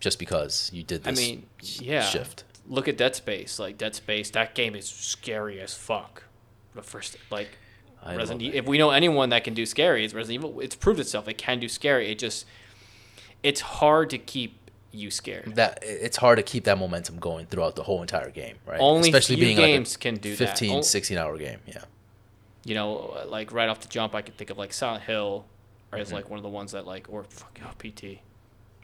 just because you did this. I mean, yeah. shift. Look at Dead Space. Like Dead Space, that game is scary as fuck. The first like I Resident Evil. If we know anyone that can do scary, it's Resident Evil. It's proved itself. It can do scary. It just it's hard to keep you scared. that it's hard to keep that momentum going throughout the whole entire game, right? Only Especially few being games like can do a that. 15, Ol- 16 hour game. Yeah. You know, like right off the jump, I could think of like Silent Hill, or Mm-hmm. as like one of the ones that like or fuck oh, PT.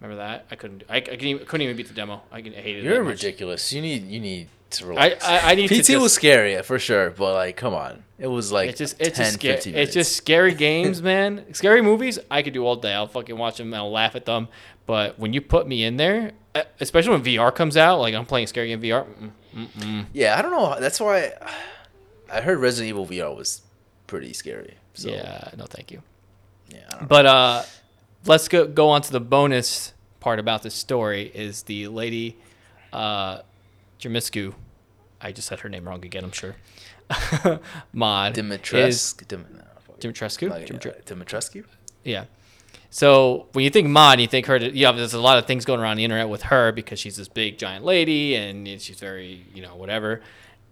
Remember that? I couldn't. I, I couldn't, even, couldn't even beat the demo. I hated it. You're that much. ridiculous. You need you need to I, relax. I, I need to PT just, was scary for sure, but like, come on, it was like it's just it's 10, just scary. It's just scary games, man. Scary movies, I could do all day. I'll fucking watch them and I'll laugh at them. But when you put me in there, especially when VR comes out, like I'm playing a scary game VR. mm, mm, mm. yeah. I don't know. That's why I heard Resident Evil VR was pretty scary. So, Yeah, no, thank you. yeah. I don't know. But uh, let's go go on to the bonus part about this story. Is the lady uh, Jermiscu? I just said her name wrong again. I'm sure. Mod Dimitrescu. Dim, no. Dimitrescu. Like, uh, Dimitrescu. Yeah. So when you think mod, you think her. To, yeah, there's a lot of things going around the internet with her because she's this big giant lady and she's very, you know, whatever.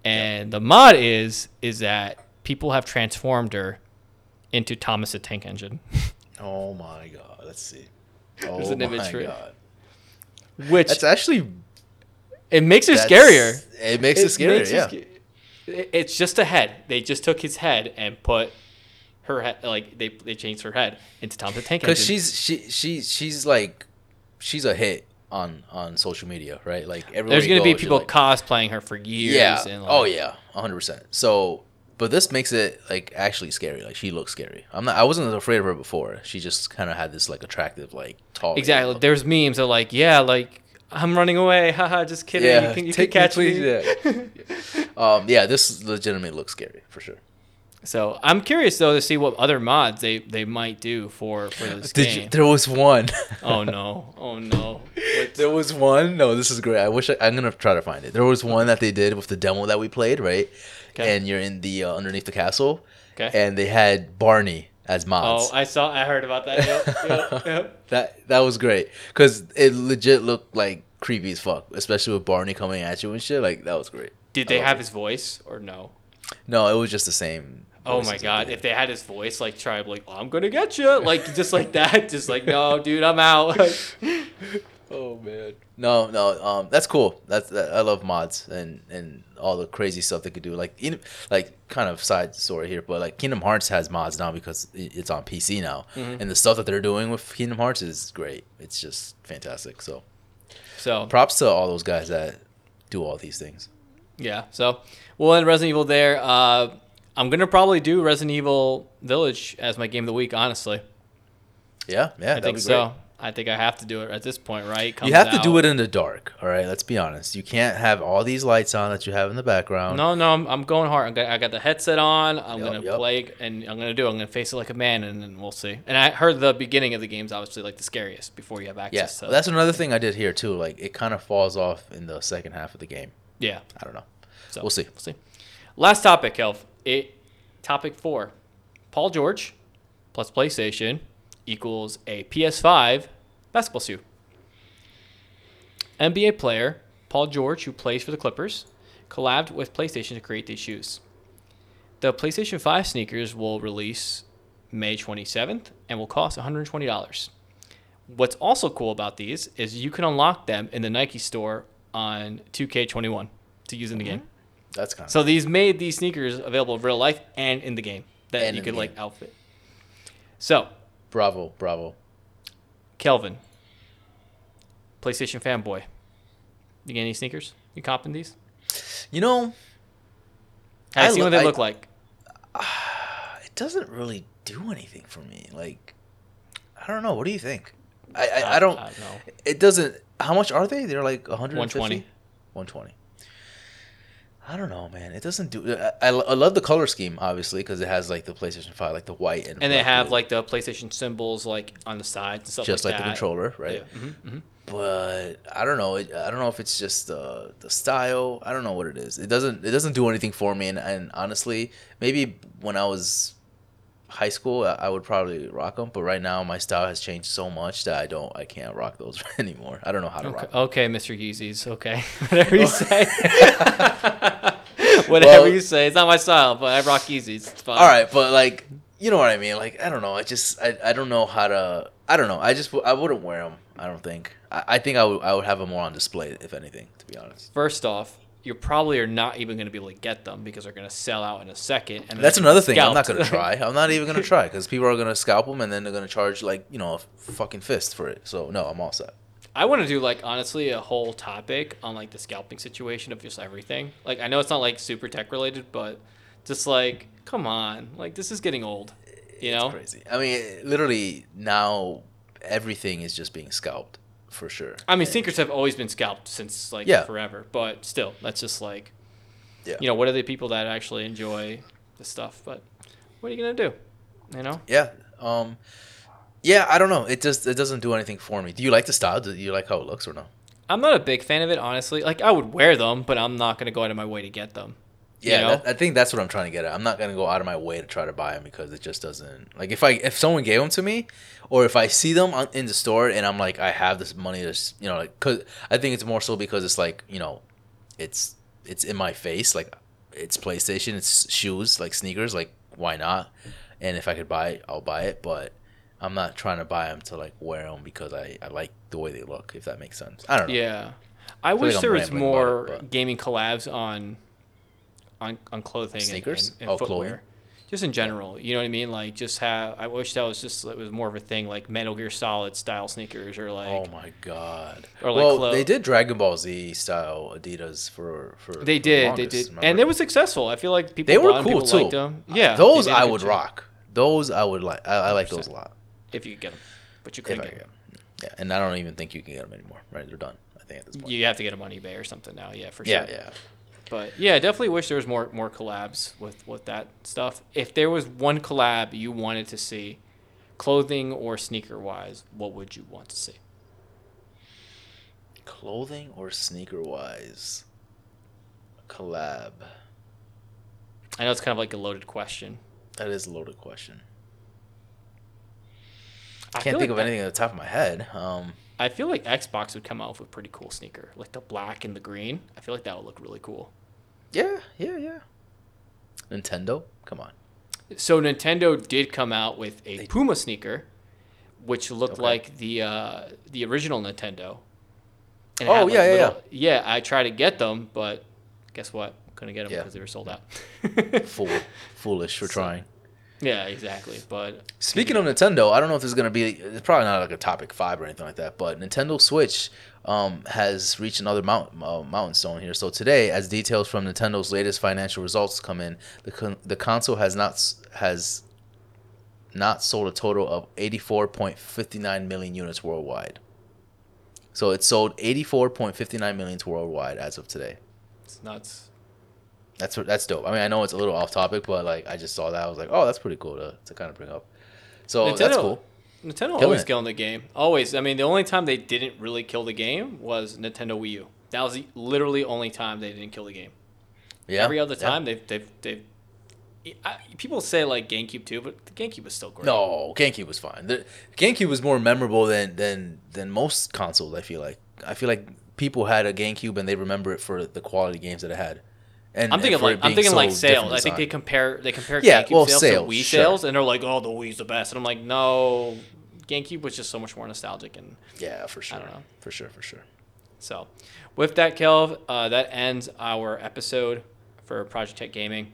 And the mod is is that people have transformed her into Thomas the Tank Engine, Oh my god. Let's see. Oh There's an my image for it. god. which That's actually it makes her that's- scarier. It makes it, scarier. makes yeah. it- It's just a head. They just took his head and put her head like they they changed her head into Thomas the Tank Because she's she she she's like she's a hit on on social media, right? Like everywhere There's gonna be go, she's people like- cosplaying her for years. yeah. And like, oh yeah, hundred percent. So, but this makes it like actually scary. Like she looks scary. I'm not. I wasn't afraid of her before. She just kind of had this like attractive, like tall. Exactly. There's memes of like, yeah, like I'm running away. Haha, just kidding. Yeah, you can, you take can catch me. please, Um, yeah, this legitimately looks scary for sure. So I'm curious though to see what other mods they, they might do for for this Did game. you, there was one. oh no! Oh no! What- There was one. No, this is great. I wish I, I'm gonna try to find it. There was one that they did with the demo that we played, right? Okay. And you're in the uh, underneath the castle, Okay. and they had Barney as mods. Oh, I saw. I heard about that. Yep, yep, yep. that that was great because it legit looked like creepy as fuck, especially with Barney coming at you and shit. Like that was great. Did they have it. his voice or no? No, it was just the same. Oh my god! If they had his voice, like try like, I'm gonna get you, like just like that, just like no, dude, I'm out. Oh man. No, no. Um, that's cool. That's that, I love mods and and all the crazy stuff they could do. Like in like kind of side story here, but like Kingdom Hearts has mods now because it's on PC now, Mm-hmm. and the stuff that they're doing with Kingdom Hearts is great. It's just fantastic. So so props to all those guys that do all these things. Yeah, so we'll end Resident Evil there. Uh, I'm gonna probably do Resident Evil Village as my game of the week. Honestly, Yeah, yeah. I think be so. I think I have to do it at this point, right? You have to do it in the dark. All right, let's be honest. You can't have all these lights on that you have in the background. No, no, I'm, I'm going hard. I'm gonna, I got the headset on. I'm Yup, gonna yup. play, and I'm gonna do. it. I'm gonna face it like a man, and then we'll see. And I heard the beginning of the game's obviously like the scariest before you have Yeah, access. to that's another thing I did here too. Like it kind of falls off in the second half of the game. yeah. I don't know. So We'll see. We'll see. Last topic, Elf. It topic four. Paul George plus PlayStation equals a PS5 basketball shoe. NBA player Paul George, who plays for the Clippers, collabed with PlayStation to create these shoes. The PlayStation 5 sneakers will release May 27th and will cost $120. What's also cool about these is you can unlock them in the Nike store on 2K21 to use in the mm-hmm. game. That's kind of So these made these sneakers available in real life and in the game that And you could like outfit. So, bravo, bravo. Kelvin, PlayStation fanboy. You get any sneakers? You copping these? You know, I, I see lo- what they I- look like. it doesn't really do anything for me. Like, I don't know. What do you think? I I, I don't. Know. It doesn't. How much are they? They're like 150? 120. 120. I don't know, man. It doesn't do. I, I, I love the color scheme, obviously, because it has like the PlayStation Five, like the white and. And they have blue, like the PlayStation symbols like on the sides and stuff just like like, the controller, right? Yeah. mhm, mhm. But I don't know. It, I don't know if it's just uh, the style. I don't know what it is. It doesn't. It doesn't do anything for me. And, and honestly, maybe when I was high school, I, would probably rock them. But right now, my style has changed so much that I don't. I can't rock those anymore. I don't know how to Okay, rock. 'em. okay, Mr. Yeezys. Okay, whatever you say. whatever Well- you say. It's not my style, but I rock Yeezys. It's fine. All right, but like you know what I mean. Like I don't know. I just I, I don't know how to. I don't know. I just I wouldn't wear them. I don't think. I, I think I would I would have them more on display if anything. To be honest. First off, you probably are not even going to be able to get them because they're going to sell out in a second. And That's another thing. I'm not gonna try. I'm not even gonna try because people are gonna scalp them and then they're gonna charge like you know a fucking fist for it. So no, I'm all set. I want to do like honestly a whole topic on like the scalping situation of just everything. Like I know it's not like super tech related, but just like come on, like this is getting old. You know, crazy. I mean, literally now everything is just being scalped for sure. I mean And- sneakers have always been scalped since like Yeah. forever, but still, that's just like Yeah. you know what are the people that actually enjoy the stuff? But what are you gonna do? You know, Yeah. Um. Yeah, I don't know. It just it doesn't do anything for me. Do you like the style? Do you like how it looks or no? I'm not a big fan of it honestly. Like I would wear them, but I'm not gonna go out of my way to get them. You Yeah, know? that, I think that's what I'm trying to get at. I'm not gonna go out of my way to try to buy them because it just doesn't like if I if someone gave them to me, or if I see them on, in the store and I'm like I have this money to you know like cause I think it's more so because it's like you know, it's it's in my face like it's PlayStation, it's shoes, like sneakers, like why not? And if I could buy it, I'll buy it. But I'm not trying to buy them to like wear them because I, I like the way they look. If that makes sense, I don't know. Yeah, I feel wish like there was more it, gaming collabs on on on clothing and- Sneakers? and, and Oh, footwear. clothing. Just in general, you know what I mean? Like, just have. I wish that was just it was more of a thing, like Metal Gear Solid style sneakers, or like Oh my god! Or, like, well, they did Dragon Ball Z style Adidas for for. they for did, they longest, did, remember? and it was successful. I feel like people They were cool too. liked them. Yeah, those they I would rock. Those I would like. I, I like those a lot. if you could get them, but you couldn't get get them. 'em. Yeah, and I don't even think you can get them anymore. Right? They're done. I think at this point. You have to get them on eBay or something now. Yeah, for sure. Yeah, sure. yeah. But yeah, I definitely wish there was more more collabs with with that stuff. If there was one collab you wanted to see, clothing or sneaker wise, what would you want to see? Clothing or sneaker wise, collab. I know it's kind of like a loaded question. That is a loaded question. I I can't think like of anything at the top of my head. Um, I feel like Xbox would come out with a pretty cool sneaker, like the black and the green. I feel like that would look really cool. Yeah, yeah, yeah. Nintendo, come on. So Nintendo did come out with a They- Puma sneaker, which looked Okay. like the uh, the original Nintendo. And Oh, had, like, yeah, yeah, little- yeah. I tried to get them, but guess what? Couldn't get them Yeah. because they were sold out. Fool, foolish for So- trying. Yeah, exactly. But Speaking of Nintendo, I don't know if this is gonna be. It's probably not like a topic five or anything like that. But Nintendo Switch um, has reached another mount, uh, mountain stone here. So today, as details from Nintendo's latest financial results come in, the con- the console has not has not sold a total of eighty four point fifty nine million units worldwide. So it sold eighty four point fifty nine millions worldwide as of today. it's nuts. That's what that's dope. I mean, I know it's a little off topic, but like I just saw that, I was like, oh, that's pretty cool to, to kind of bring up. So that's Nintendo- cool. Nintendo Killing always it. killing the game. Always. I mean, the only time they didn't really kill the game was Nintendo Wii U. That was the literally only time they didn't kill the game. Yeah. Every other yeah. time they've they've they've. I, people say like GameCube too, but the GameCube was still great. No, GameCube was fine. The GameCube was more memorable than than than most consoles. I feel like. I feel like people had a GameCube and they remember it for the quality games that it had. And I'm thinking like I'm thinking so like sales. I think they compare they compare Yeah, GameCube well, sales, sales, to Wii sure. sales, and they're like, oh, the Wii's the best, and I'm like, no, GameCube was just so much more nostalgic, and Yeah, for sure. don't know. For sure, for sure. So, with that, Kelv, uh, that ends our episode for Project Tech Gaming.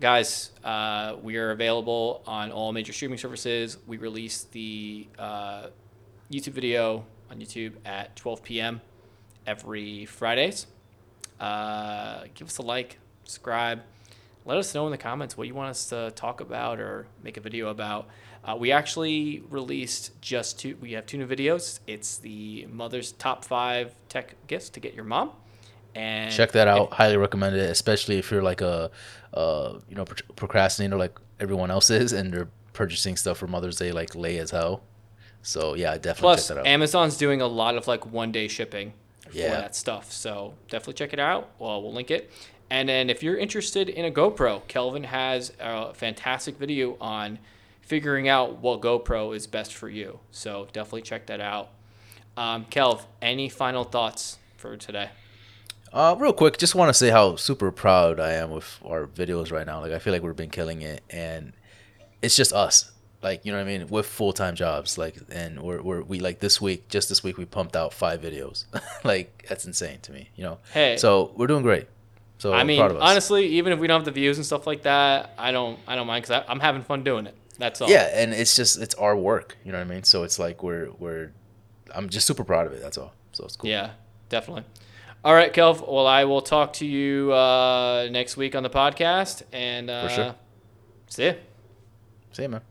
Guys, uh, we are available on all major streaming services. We release the uh, YouTube video on YouTube at 12 p.m. every Fridays. Uh, give us a like, subscribe. Let us know in the comments what you want us to talk about or make a video about. Uh, we actually released just two. We have two new videos. It's the mother's top five tech gifts to get your mom, and Check that if- out. Highly recommend it, especially if you're like a, uh, you know, pro- procrastinator like everyone else is, and they're purchasing stuff for Mother's Day like late as hell. So yeah, definitely Plus, check that out. Amazon's doing a lot of like one day shipping for Yeah. that stuff. So definitely check it out. Well, we'll link it. And then if you're interested in a GoPro, Kelvin has a fantastic video on figuring out what GoPro is best for you. So definitely check that out. Um, Kelv, any final thoughts for today? Uh, real quick, just want to say how super proud I am with our videos right now. Like, I feel like we've been killing it, and it's just us. Like, you know what I mean? With full time jobs, like, and we're, we're we like this week, just this week, we pumped out five videos. like, that's insane to me, you know. Hey. so we're doing great. So I mean, proud of us. honestly, even if we don't have the views and stuff like that, I don't, I don't mind because I'm having fun doing it. That's all. yeah, and it's just it's our work. You know what I mean? So it's like we're we're, I'm just super proud of it. That's all. So it's cool. Yeah, definitely. All right, Kelv. Well, I will talk to you uh, next week on the podcast, and uh, For sure. see ya. See you, man.